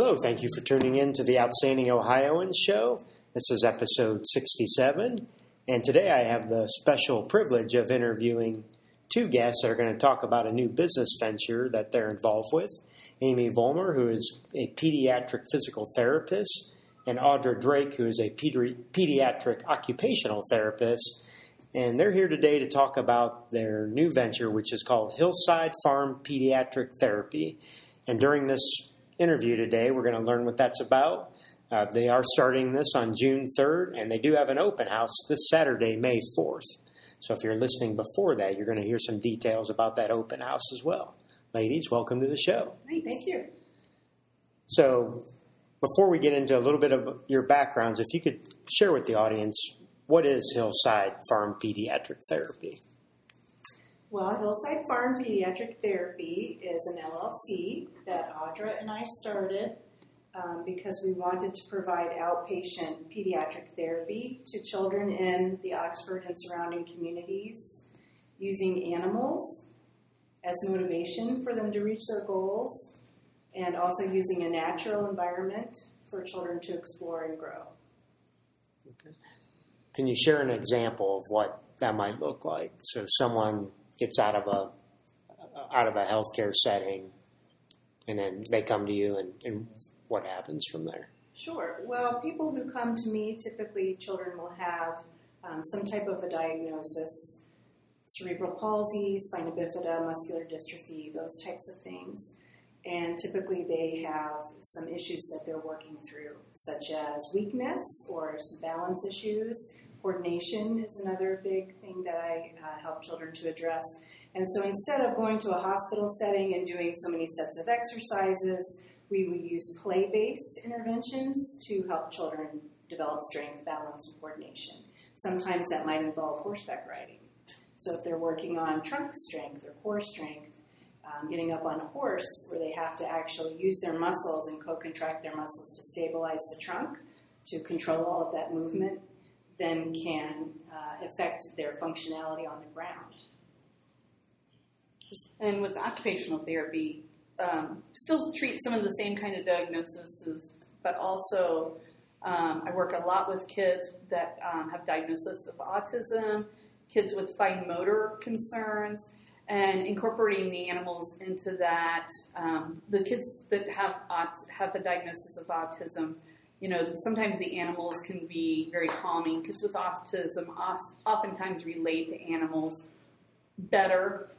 Hello, thank you for tuning in to the Outstanding Ohioans show. This is episode 67, and today I have the special privilege of interviewing two guests that are going to talk about a new business venture that they're involved with. Amy Vollmer, who is a pediatric physical therapist, and Audra Drake, who is a pedi- pediatric occupational therapist. And they're here today to talk about their new venture, which is called Hillside Farm Pediatric Therapy. And during this interview today, we're going to learn what that's about. Uh, they are starting this on June 3rd, and they do have an open house this Saturday, May 4th. So if you're listening before that, you're going to hear some details about that open house as well. Ladies, welcome to the show. Thank you. So, before we get into a little bit of your backgrounds, if you could share with the audience what is Hillside Farm Pediatric Therapy? Well, Hillside Farm Pediatric Therapy is an LLC that Audra and I started um, because we wanted to provide outpatient pediatric therapy to children in the Oxford and surrounding communities using animals as motivation for them to reach their goals and also using a natural environment for children to explore and grow. Okay. Can you share an example of what that might look like? So someone gets out of a out of a healthcare setting, and then they come to you, and, and what happens from there? Sure. Well, people who come to me, typically children will have um, some type of a diagnosis cerebral palsy, spina bifida, muscular dystrophy, those types of things. And typically they have some issues that they're working through, such as weakness or some balance issues. Coordination is another big thing that I uh, help children to address. And so instead of going to a hospital setting and doing so many sets of exercises, we will use play based interventions to help children develop strength, balance, and coordination. Sometimes that might involve horseback riding. So if they're working on trunk strength or core strength, um, getting up on a horse where they have to actually use their muscles and co-contract their muscles to stabilize the trunk to control all of that movement, then can uh, affect their functionality on the ground. And with occupational therapy, um, still treat some of the same kind of diagnoses, but also um, I work a lot with kids that um, have diagnosis of autism kids with fine motor concerns and incorporating the animals into that. Um, the kids that have have the diagnosis of autism, you know, sometimes the animals can be very calming. Kids with autism oftentimes relate to animals better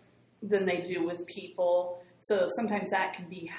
than they do with people. So sometimes that can be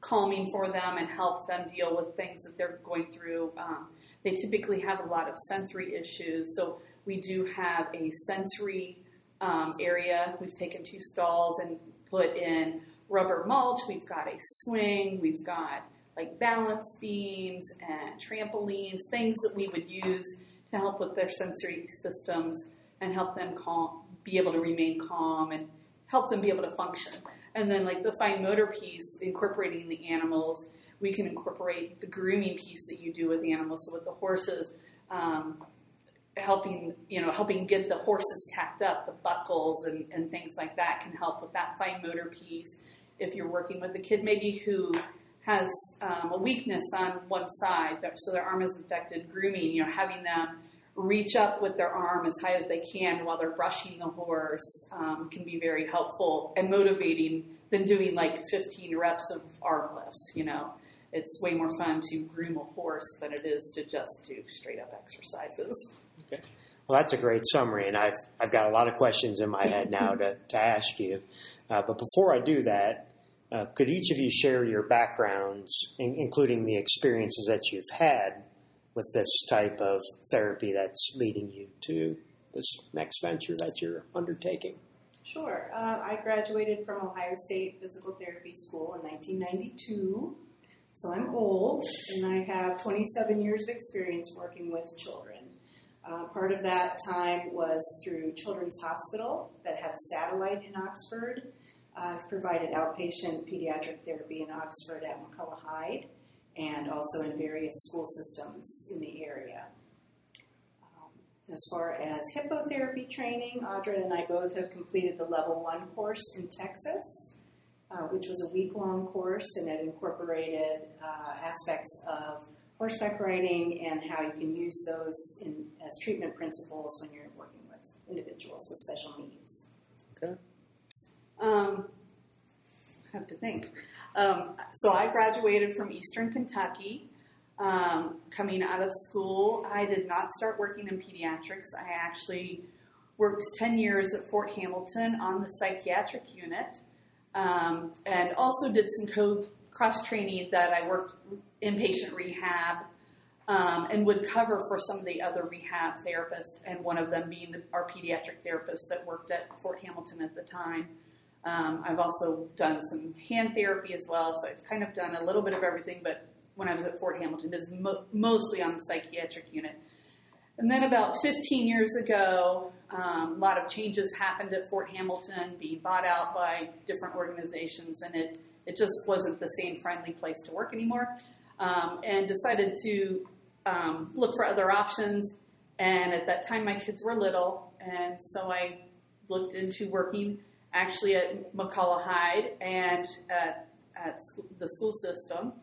calming for them and help them deal with things that they're going through. Um, they typically have a lot of sensory issues. So we do have a sensory um, area. We've taken two stalls and put in rubber mulch. We've got a swing. We've got like balance beams and trampolines, things that we would use to help with their sensory systems and help them calm, be able to remain calm and help them be able to function. And then, like the fine motor piece, incorporating the animals, we can incorporate the grooming piece that you do with the animals. So with the horses, um, helping you know helping get the horses tacked up the buckles and, and things like that can help with that fine motor piece if you're working with a kid maybe who has um, a weakness on one side so their arm is infected grooming you know having them reach up with their arm as high as they can while they're brushing the horse um, can be very helpful and motivating than doing like 15 reps of arm lifts you know it's way more fun to groom a horse than it is to just do straight up exercises Okay. Well, that's a great summary, and I've I've got a lot of questions in my head now to, to ask you. Uh, but before I do that, uh, could each of you share your backgrounds, in, including the experiences that you've had with this type of therapy that's leading you to this next venture that you're undertaking? Sure. Uh, I graduated from Ohio State Physical Therapy School in 1992. So I'm old, and I have 27 years of experience working with children. Uh, part of that time was through Children's Hospital that had a satellite in Oxford. I've provided outpatient pediatric therapy in Oxford at McCullough Hyde and also in various school systems in the area. Um, as far as hippotherapy training, Audra and I both have completed the level one course in Texas. uh, which was a week long course and it incorporated uh, aspects of horseback riding and how you can use those in, as treatment principles when you're working with individuals with special needs. Okay. Um, I have to think. Um, so I graduated from Eastern Kentucky. Um, coming out of school, I did not start working in pediatrics. I actually worked 10 years at Fort Hamilton on the psychiatric unit um, and also did some co- cross training that I worked inpatient rehab um, and would cover for some of the other rehab therapists, and one of them being the, our pediatric therapist that worked at Fort Hamilton at the time. Um, I've also done some hand therapy as well, so I've kind of done a little bit of everything, but when I was at Fort Hamilton, it was mo- mostly on the psychiatric unit. And then about 15 years ago, um, a lot of changes happened at Fort Hamilton, being bought out by different organizations, and it, it just wasn't the same friendly place to work anymore. Um, and decided to um, look for other options. And at that time, my kids were little, and so I looked into working actually at McCullough Hyde and at, at the school system.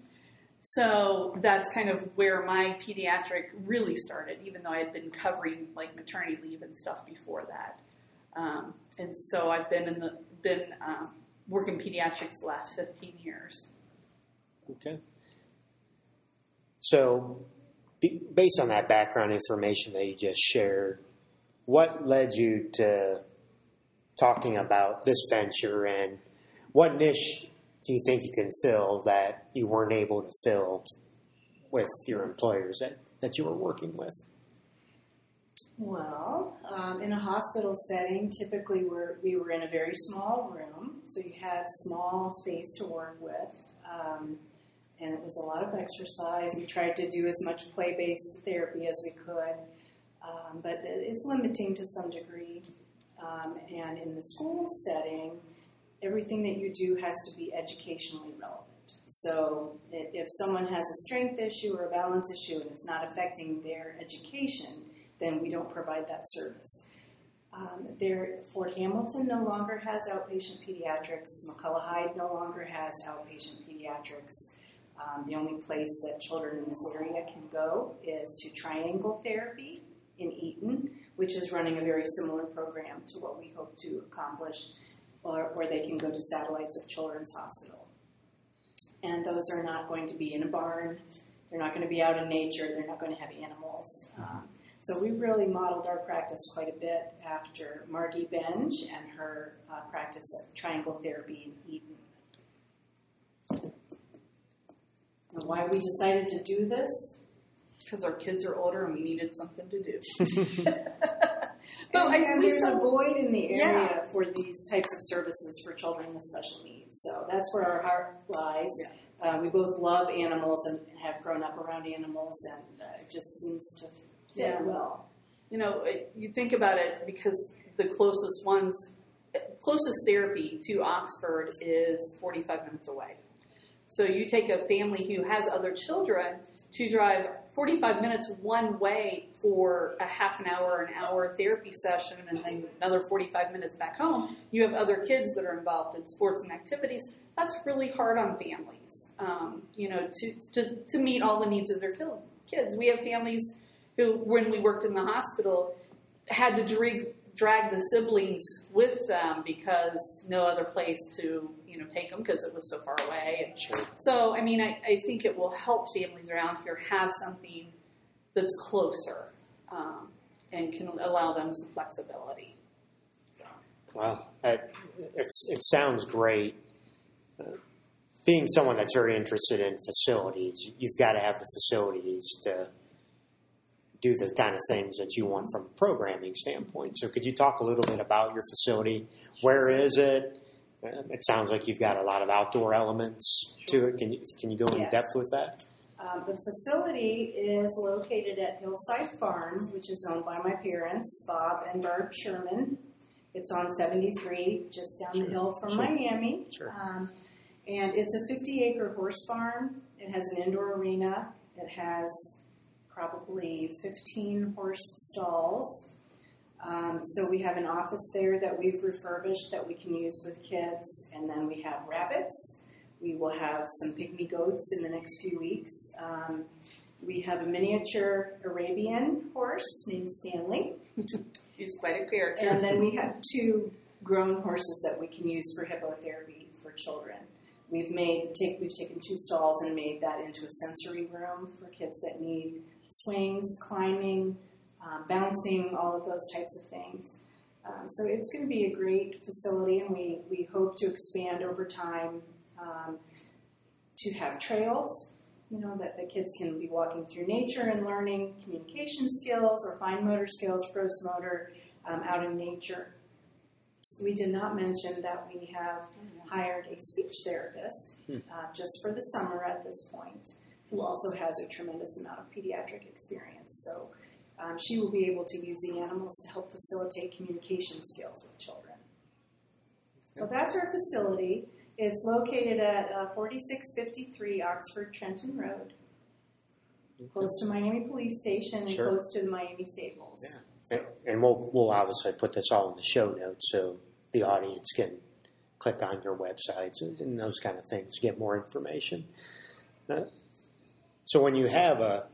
So that's kind of where my pediatric really started, even though I had been covering like maternity leave and stuff before that. Um, and so I've been in the been um, working pediatrics the last 15 years. Okay. So, be, based on that background information that you just shared, what led you to talking about this venture and what niche do you think you can fill that you weren't able to fill with your employers that, that you were working with? Well, um, in a hospital setting, typically we're, we were in a very small room, so you had small space to work with, um, and it was a lot of exercise. We tried to do as much play based therapy as we could, um, but it's limiting to some degree. Um, and in the school setting, everything that you do has to be educationally relevant. So if someone has a strength issue or a balance issue and it's not affecting their education, then we don't provide that service. Um, there, Fort Hamilton no longer has outpatient pediatrics. McCullough Hyde no longer has outpatient pediatrics. Um, the only place that children in this area can go is to Triangle Therapy in Eaton, which is running a very similar program to what we hope to accomplish, or, or they can go to Satellites of Children's Hospital. And those are not going to be in a barn. They're not going to be out in nature. They're not going to have animals. Um, so we really modeled our practice quite a bit after Margie Benge and her uh, practice of Triangle Therapy in Eaton. And why we decided to do this? Because our kids are older and we needed something to do. But and, and there's a void in the area Yeah. for these types of services for children with special needs. So that's where our heart lies. Uh, we both love animals and have grown up around animals, and uh, it just seems to fit Yeah. well. You know, you think about it because the closest ones, closest therapy to Oxford is 45 minutes away. So you take a family who has other children to drive 45 minutes one way for a half an hour, an hour therapy session, and then another 45 minutes back home. You have other kids that are involved in sports and activities. That's really hard on families, um, you know, to, to, to meet all the needs of their kids. We have families who, when we worked in the hospital, had to drag, drag the siblings with them because no other place to, you know, take them because it was so far away. And Sure. so, I mean, I, I think it will help families around here have something that's closer um, and can allow them some flexibility. So, Well, that, it's, it sounds great. Uh, being someone that's very interested in facilities, you've got to have the facilities to do the kind of things that you want from a programming standpoint. So, could you talk a little bit about your facility? Where is it? It sounds like you've got a lot of outdoor elements to it. Can you can you go in Yes. depth with that? Um, the facility is located at Hillside Farm, which is owned by my parents, Bob and Barb Sherman. It's on 73, just down the hill from sure. Miami. Sure. Um, and it's a 50 acre horse farm. It has an indoor arena. It has probably 15 horse stalls. Um, so we have an office there that we've refurbished that we can use with kids, and then we have rabbits. We will have some pygmy goats in the next few weeks. Um, we have a miniature Arabian horse named Stanley, He's quite a character. and then we have two grown horses that we can use for hippotherapy for children. We've made take we've taken two stalls and made that into a sensory room for kids that need swings, climbing, um, bouncing, all of those types of things. Um, so it's going to be a great facility, and we, we hope to expand over time um, to have trails. You know that the kids can be walking through nature and learning communication skills or fine motor skills, gross motor, um, out in nature. We did not mention that we have hired a speech therapist Hmm. uh, just for the summer at this point, who also has a tremendous amount of pediatric experience. So um, she will be able to use the animals to help facilitate communication skills with children. So that's our facility. It's located at uh, 4653 Oxford Trenton Road, close to Miami Police Station and Sure. close to the Miami Stables. Yeah. And, and we'll we'll obviously put this all in the show notes so the audience can click on your websites and, and those kind of things to get more information. Uh, so when you have a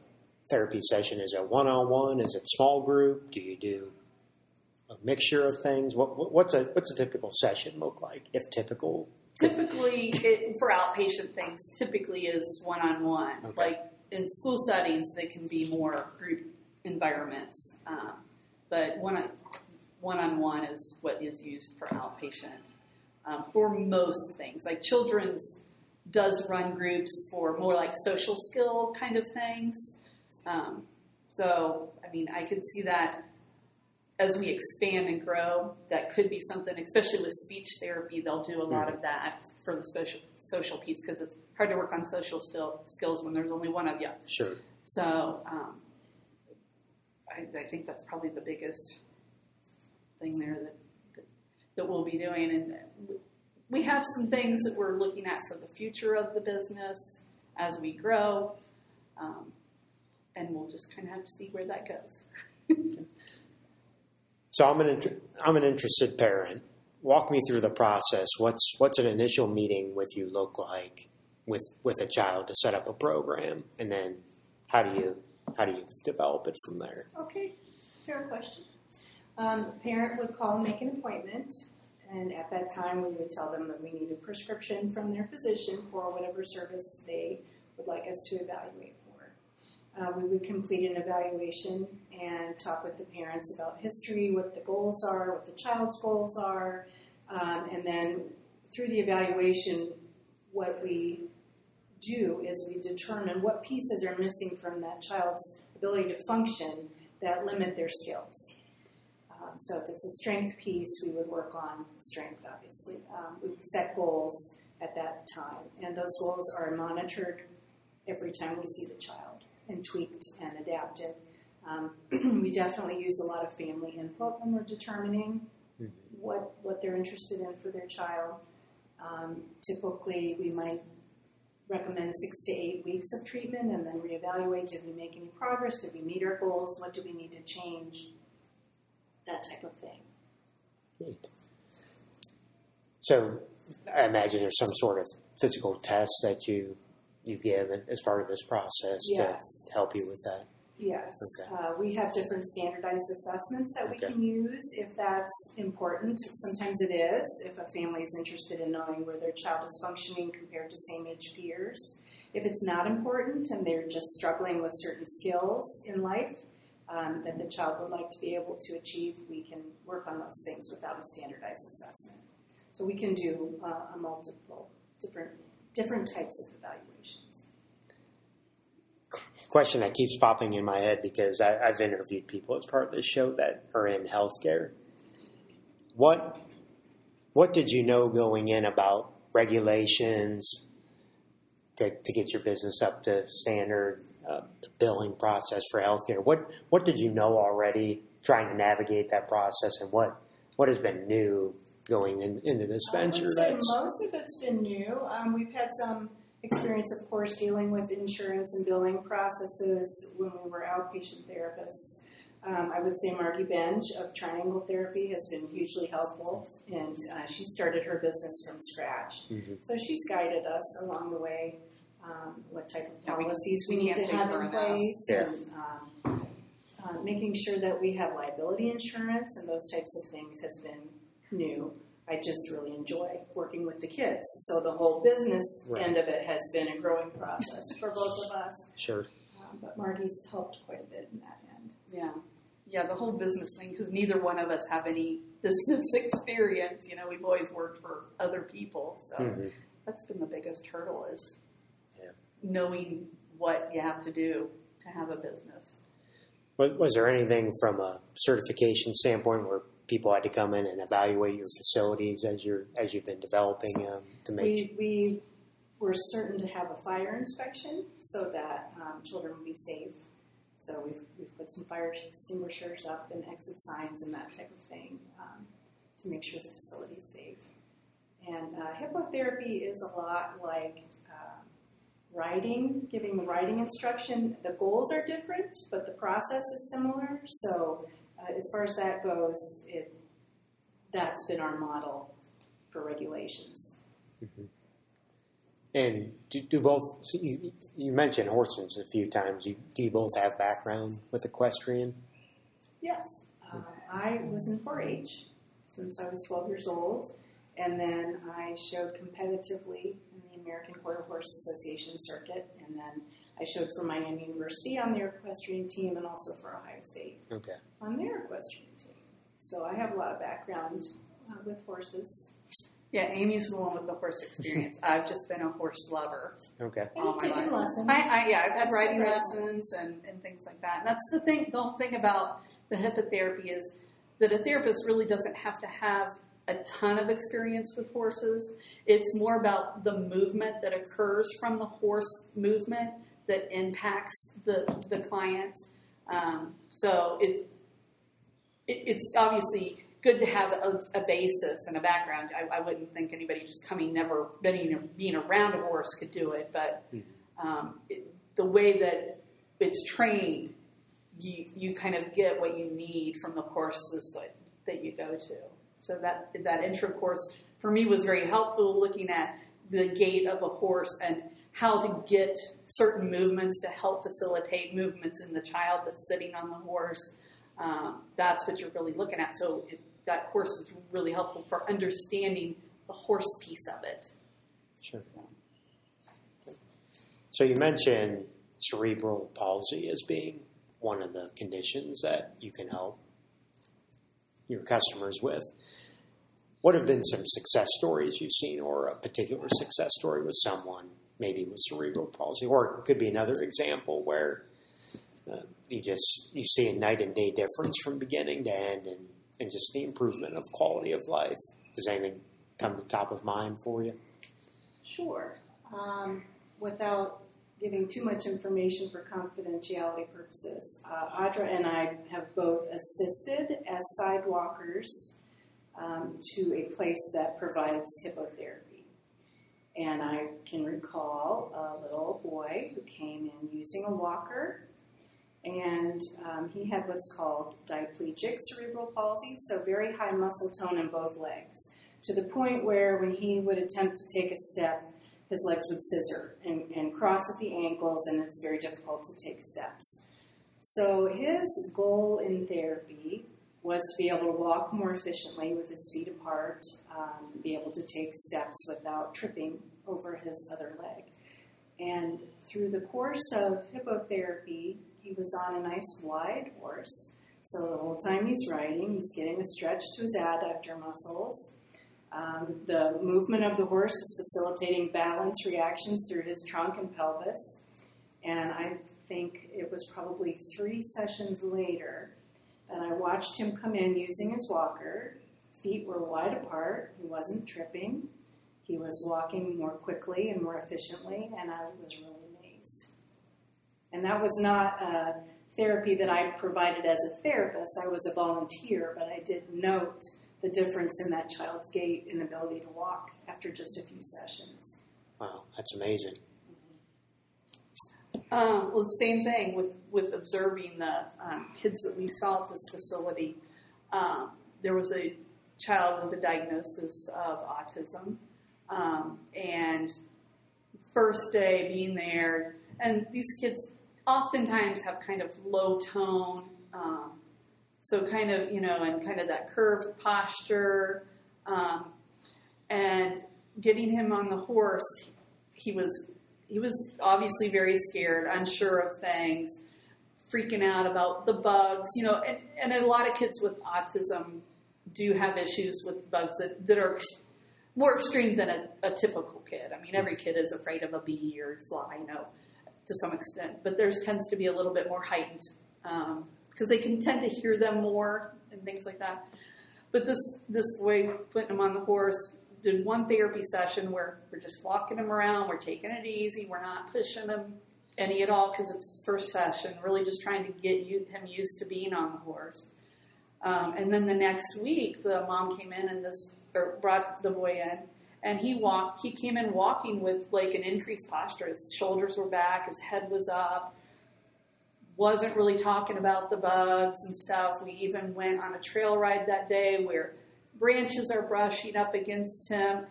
therapy session, is it one on one? Is it small group? Do you do a mixture of things? What, what what's a what's a typical session look like? If typical, Typically, it, for outpatient things, typically is one on one. Like in school settings, they can be more group environments, um, but one on one on one is what is used for outpatient um, for most things. Like children's does run groups for more like social skill kind of things. Um, so, I mean, I could see that as we expand and grow, that could be something, especially with speech therapy, they'll do a lot of that for the social social piece because it's hard to work on social still, skills when there's only one of you. sure. So um, I, I think that's probably the biggest thing there that, that, that we'll be doing. And we have some things that we're looking at for the future of the business as we grow. Um, and we'll just kind of have to see where that goes. So I'm an inter- I'm an interested parent. Walk me through the process. What's what's an initial meeting with you look like with with a child to set up a program, and then how do you how do you develop it from there? Okay, fair question. Um, the parent would call and make an appointment, and at that time, we would tell them that we need a prescription from their physician for whatever service they would like us to evaluate for. Uh, we would complete an evaluation and talk with the parents about history, what the goals are, what the child's goals are, um, and then through the evaluation, what we do is we determine what pieces are missing from that child's ability to function that limit their skills. Um, so if it's a strength piece, we would work on strength, obviously. Um, we set goals at that time, and those goals are monitored every time we see the child and tweaked and adapted. Um, we definitely use a lot of family input when we're determining Mhm. what, what they're interested in for their child. Um, typically, we might recommend six to eight weeks of treatment and then reevaluate did we make any progress? Did we meet our goals? What do we need to change? That type of thing. Great. So I imagine there's some sort of physical test that you you give as part of this process Yes. to help you with that. Yes. Okay. Uh, we have different standardized assessments that we Okay. can use if that's important. Sometimes it is, if a family is interested in knowing where their child is functioning compared to same age peers. If it's not important and they're just struggling with certain skills in life um, that the child would like to be able to achieve, we can work on those things without a standardized assessment. So we can do uh, a multiple different different types of evaluations. Question that keeps popping in my head because I, I've interviewed people as part of this show that are in healthcare. What what did you know going in about regulations to, to get your business up to standard, uh, the billing process for healthcare? What what did you know already trying to navigate that process, and what what has been new going in, into this venture? would say That's most of it's been new. Um, we've had some experience, of course, dealing with insurance and billing processes when we were outpatient therapists. Um, I would say Margie Benge of Triangle Therapy has been hugely helpful, and uh, she started her business from scratch. Mhm. So she's guided us along the way, um, what type of policies we, we need to have in place, Yeah. and um, uh, making sure that we have liability insurance and those types of things has been new. I just really enjoy working with the kids. So the whole business Right. end of it has been a growing process for both of us. Sure. Um, but Margie's helped quite a bit in that end. Yeah, yeah, the whole business thing because neither one of us have any business experience. You know, we've always worked for other people, so Mhm. that's been the biggest hurdle is Yeah. knowing what you have to do to have a business. Was, was there anything from a certification standpoint where people had to come in and evaluate your facilities as you're as you've been developing them to make We, we were certain to have a fire inspection so that um, children would be safe. So we've, we've put some fire extinguishers up and exit signs and that type of thing um, to make sure the facility's safe. And uh, hippotherapy is a lot like uh, riding, giving the riding instruction. The goals are different, but the process is similar. So uh, as far as that goes, it, that's been our model for regulations. And do, do both? so You, you mentioned horses a few times. You, do you both have background with equestrian? Yes. Um, I was in 4 H since I was 12 years old, and then I showed competitively in the American Quarter Horse Association circuit, and then I showed for Miami University on their equestrian team and also for Ohio State Okay. on their equestrian team. So I have a lot of background uh, with horses. Yeah, Amy's the one with the horse experience. I've just been a horse lover. Okay. And all my taken life. lessons. I, I yeah, I've had Just riding right. lessons and, and things like that. And that's the thing. The whole thing about the hippotherapy is that a therapist really doesn't have to have a ton of experience with horses. It's more about the movement that occurs from the horse movement that impacts the the client. Um, so it's it, it's obviously good to have a, a basis and a background. I, I wouldn't think anybody just coming, never being, being around a horse could do it, but um, it, the way that it's trained, you, you kind of get what you need from the courses that, that you go to. So that, that intro course for me was very helpful looking at the gait of a horse and how to get certain movements to help facilitate movements in the child that's sitting on the horse. Um, that's what you're really looking at. So it, that course is really helpful for understanding the horse piece of it. Sure. So, So you mentioned cerebral palsy as being one of the conditions that you can help your customers with. What have been some success stories you've seen, or a particular success story with someone, maybe with cerebral palsy, or it could be another example where uh, you just you see a night and day difference from beginning to end, and, and just the improvement of quality of life. Does anything come to top of mind for you? Sure. Um, without giving too much information for confidentiality purposes, uh, Audra and I have both assisted as sidewalkers um, to a place that provides hippotherapy. And I can recall a little boy who came in using a walker, and um, he had what's called diplegic cerebral palsy, so very high muscle tone in both legs, to the point where when he would attempt to take a step, his legs would scissor and, and cross at the ankles, and it's very difficult to take steps. So his goal in therapy was to be able to walk more efficiently with his feet apart, um, be able to take steps without tripping over his other leg. And through the course of hippotherapy, he was on a nice wide horse. So the whole time he's riding, he's getting a stretch to his adductor muscles. Um, the movement of the horse is facilitating balance reactions through his trunk and pelvis. And I think it was probably three sessions later that I watched him come in using his walker. Feet were wide apart, he wasn't tripping, he was walking more quickly and more efficiently, and I was really amazed. And that was not a therapy that I provided as a therapist, I was a volunteer, but I did note the difference in that child's gait and ability to walk after just a few sessions. Wow, that's amazing. Um, well, the same thing with, with observing the um, kids that we saw at this facility. Um, there was a child with a diagnosis of autism, um, and first day being there, and these kids oftentimes have kind of low tone, um, so kind of you know, and kind of that curved posture, um, and getting him on the horse, he was he was obviously very scared, unsure of things, freaking out about the bugs, you know, and, and a lot of kids with autism do have issues with bugs that, that are more extreme than a, a typical kid. I mean, every kid is afraid of a bee or fly, you know, to some extent, but theirs tends to be a little bit more heightened because um, they can tend to hear them more and things like that. But this this way, putting him on the horse, did one therapy session where we're just walking him around, we're taking it easy, we're not pushing him any at all because it's his first session, really just trying to get you, him used to being on the horse. Um, and then the next week, the mom came in and this or brought the boy in, and he walked. He came in walking with like an increased posture. His shoulders were back, his head was up. Wasn't really talking about the bugs and stuff. We even went on a trail ride that day where branches are brushing up against him.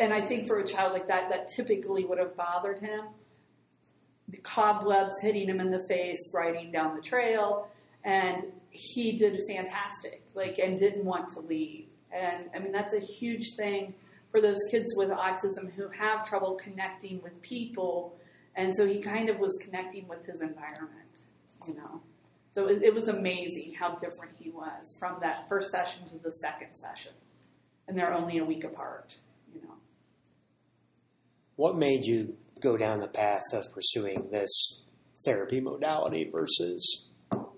And I think for a child like that, that typically would have bothered him. The cobwebs hitting him in the face, riding down the trail, and he did fantastic, like, and didn't want to leave. And I mean, that's a huge thing for those kids with autism who have trouble connecting with people. And so he kind of was connecting with his environment, you know. So it, it was amazing how different he was from that first session to the second session. And they're only a week apart, you know. What made you go down the path of pursuing this therapy modality versus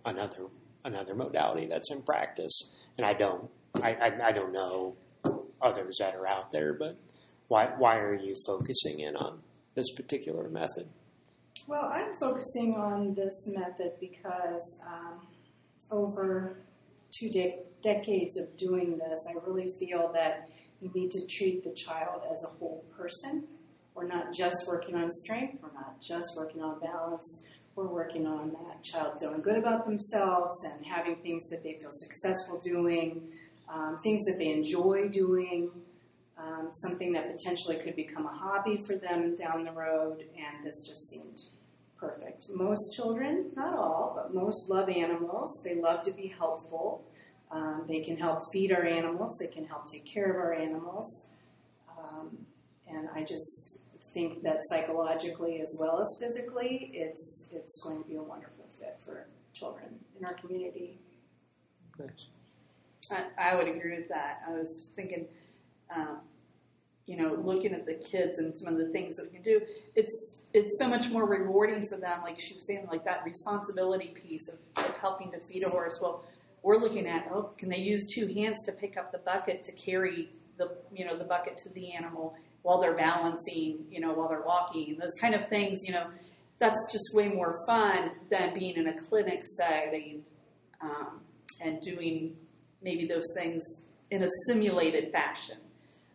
another another modality that's in practice? And I don't I, I, I don't know others that are out there, but why why are you focusing in on this particular method? Well, I'm focusing on this method because um, over two de- decades of doing this, I really feel that you need to treat the child as a whole person. We're not just working on strength, we're not just working on balance, we're working on that child feeling good about themselves and having things that they feel successful doing, um, things that they enjoy doing, um, something that potentially could become a hobby for them down the road, and this just seemed perfect. Most children, not all, but most love animals. They love to be helpful. Um, they can help feed our animals. They can help take care of our animals. Um, and I just think that psychologically as well as physically, it's it's going to be a wonderful fit for children in our community. Nice. I, I would agree with that. I was thinking, um, you know, looking at the kids and some of the things that we can do. It's it's so much more rewarding for them. Like she was saying, like that responsibility piece of, of helping to feed a horse. Well, we're looking at oh, can they use two hands to pick up the bucket to carry the you know the bucket to the animal while they're balancing, you know, while they're walking. Those kind of things, you know, that's just way more fun than being in a clinic setting um, and doing maybe those things in a simulated fashion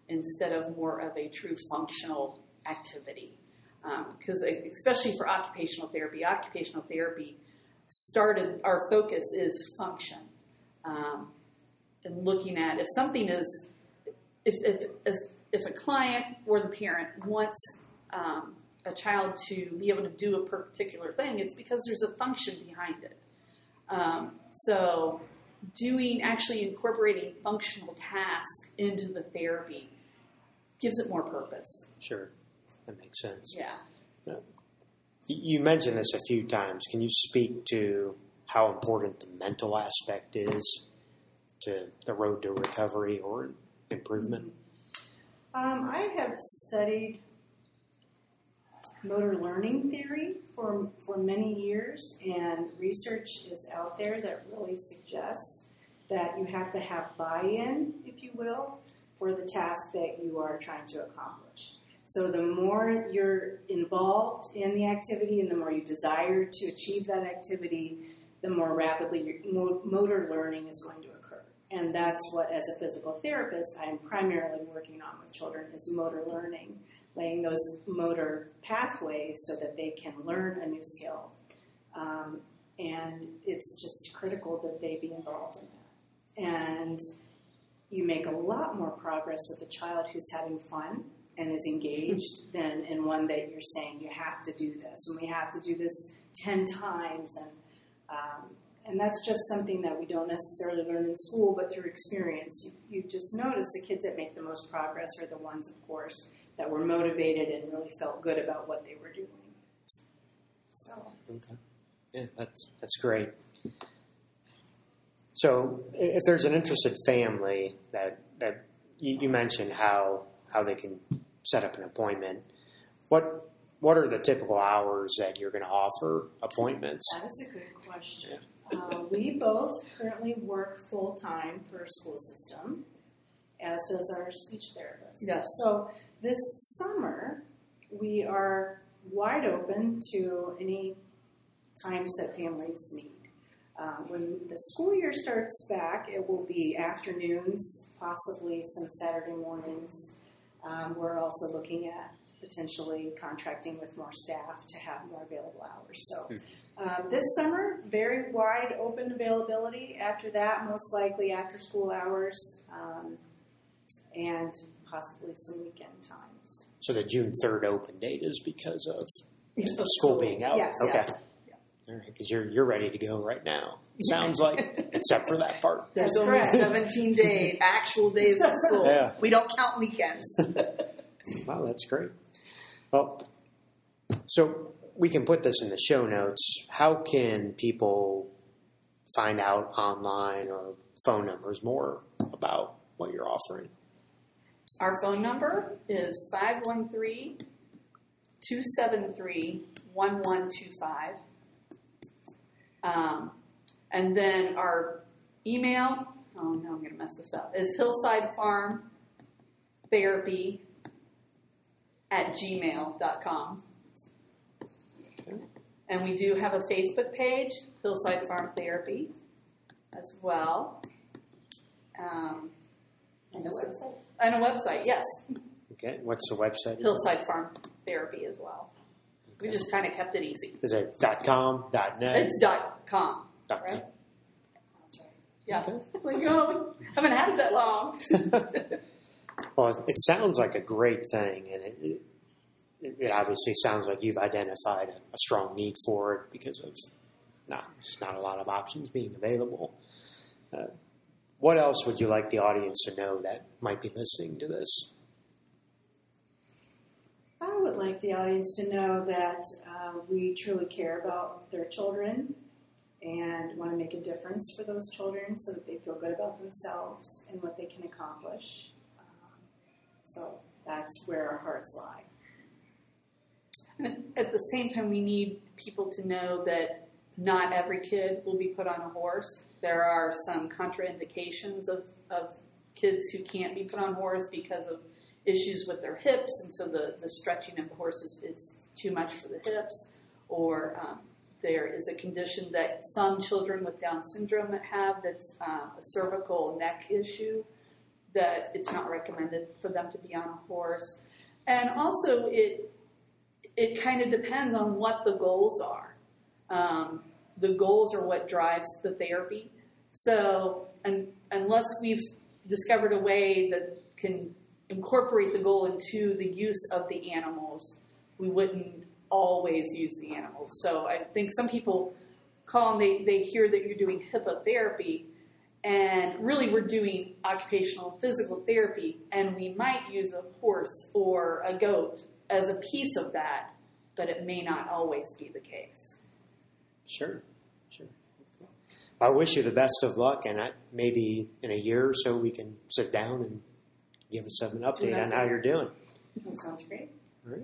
instead of more of a true functional activity because um, especially for occupational therapy, occupational therapy started our focus is function um, and looking at if something is if, if, if a client or the parent wants um, a child to be able to do a particular thing, it's because there's a function behind it. Um, so, doing actually incorporating functional tasks into the therapy gives it more purpose. Sure. That makes sense. Yeah. You mentioned this a few times. Can you speak to how important the mental aspect is to the road to recovery or improvement? Um, I have studied motor learning theory for, for many years, and research is out there that really suggests that you have to have buy in, if you will, for the task that you are trying to accomplish. So the more you're involved in the activity and the more you desire to achieve that activity, the more rapidly your motor learning is going to occur. And that's what, as a physical therapist, I'm primarily working on with children is motor learning. laying those motor pathways so that they can learn a new skill. Um, and it's just critical that they be involved in that. And you make a lot more progress with a child who's having fun and is engaged than in one that you're saying you have to do this and we have to do this 10 times and um, and that's just something that we don't necessarily learn in school but through experience you, you just notice the kids that make the most progress are the ones of course that were motivated and really felt good about what they were doing so Okay. Yeah, that's that's great. So, if there's an interested family that that you, you mentioned how how they can set up an appointment, what what are the typical hours that you're going to offer appointments? that is a good question uh, we both currently work full-time for a school system as does our speech therapist Yes. so this summer we are wide open to any times that families need. Um, when the school year starts back, it will be afternoons, possibly some Saturday mornings. Um, we're also looking at potentially contracting with more staff to have more available hours. So um, this summer, very wide open availability. After that, most likely after school hours um, and possibly some weekend times. So the June third open date is because of school being out. Yes. Okay. yes. All right, because you're you're ready to go right now. Sounds like, except for that part. There's That's only correct. 17 days, actual days of school. Yeah. We don't count weekends. Wow, that's great. Well, so we can put this in the show notes. How can people find out online or phone numbers more about what you're offering? Our phone number is 513 273 1125. Um, And then our email, oh no, I'm going to mess this up, is hillside farm therapy at gmail.com. And we do have a Facebook page, Hillside Farm Therapy, as well. Um, And the website. and a website, yes, Okay, what's the website? Hillside Farm Therapy as well. We just kind of kept it easy. Is it .com, .net? It's dot com, dot right? Yeah. It's like, I haven't had it that long. Well, it sounds like a great thing, and it, it, it obviously sounds like you've identified a, a strong need for it because of not just not a lot of options being available. Uh, what else would you like the audience to know that might be listening to this? I would like the audience to know that uh, we truly care about their children and want to make a difference for those children so that they feel good about themselves and what they can accomplish. Um, so that's where our hearts lie. And at the same time, we need people to know that not every kid will be put on a horse. There are some contraindications of, of kids who can't be put on horse because of issues with their hips, and so the, the stretching of the horse is, is too much for the hips. Or um, there is a condition that some children with Down syndrome have that's uh, a cervical neck issue that it's not recommended for them to be on a horse. And also, it it kind of depends on what the goals are. Um, the goals are what drives the therapy. So, un unless we've discovered a way that can incorporate the goal into the use of the animals, we wouldn't always use the animals. So, I think some people call and they, they hear that you're doing hippotherapy, and really we're doing occupational physical therapy, and we might use a horse or a goat as a piece of that, but it may not always be the case. Sure, sure. I wish you the best of luck, and I, maybe in a year or so we can sit down and give us an update on how you're doing. That sounds great. All right.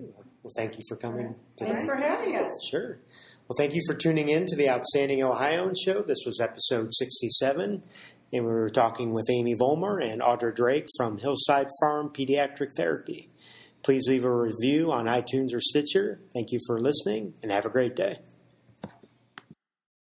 Well, thank you for coming. Thanks for having us. Sure. Well, thank you for tuning in to the Outstanding Ohioan Show. This was episode 67, and we were talking with Amy Volmer and Audra Drake from Hillside Farm Pediatric Therapy. Please leave a review on iTunes or Stitcher. Thank you for listening, and have a great day.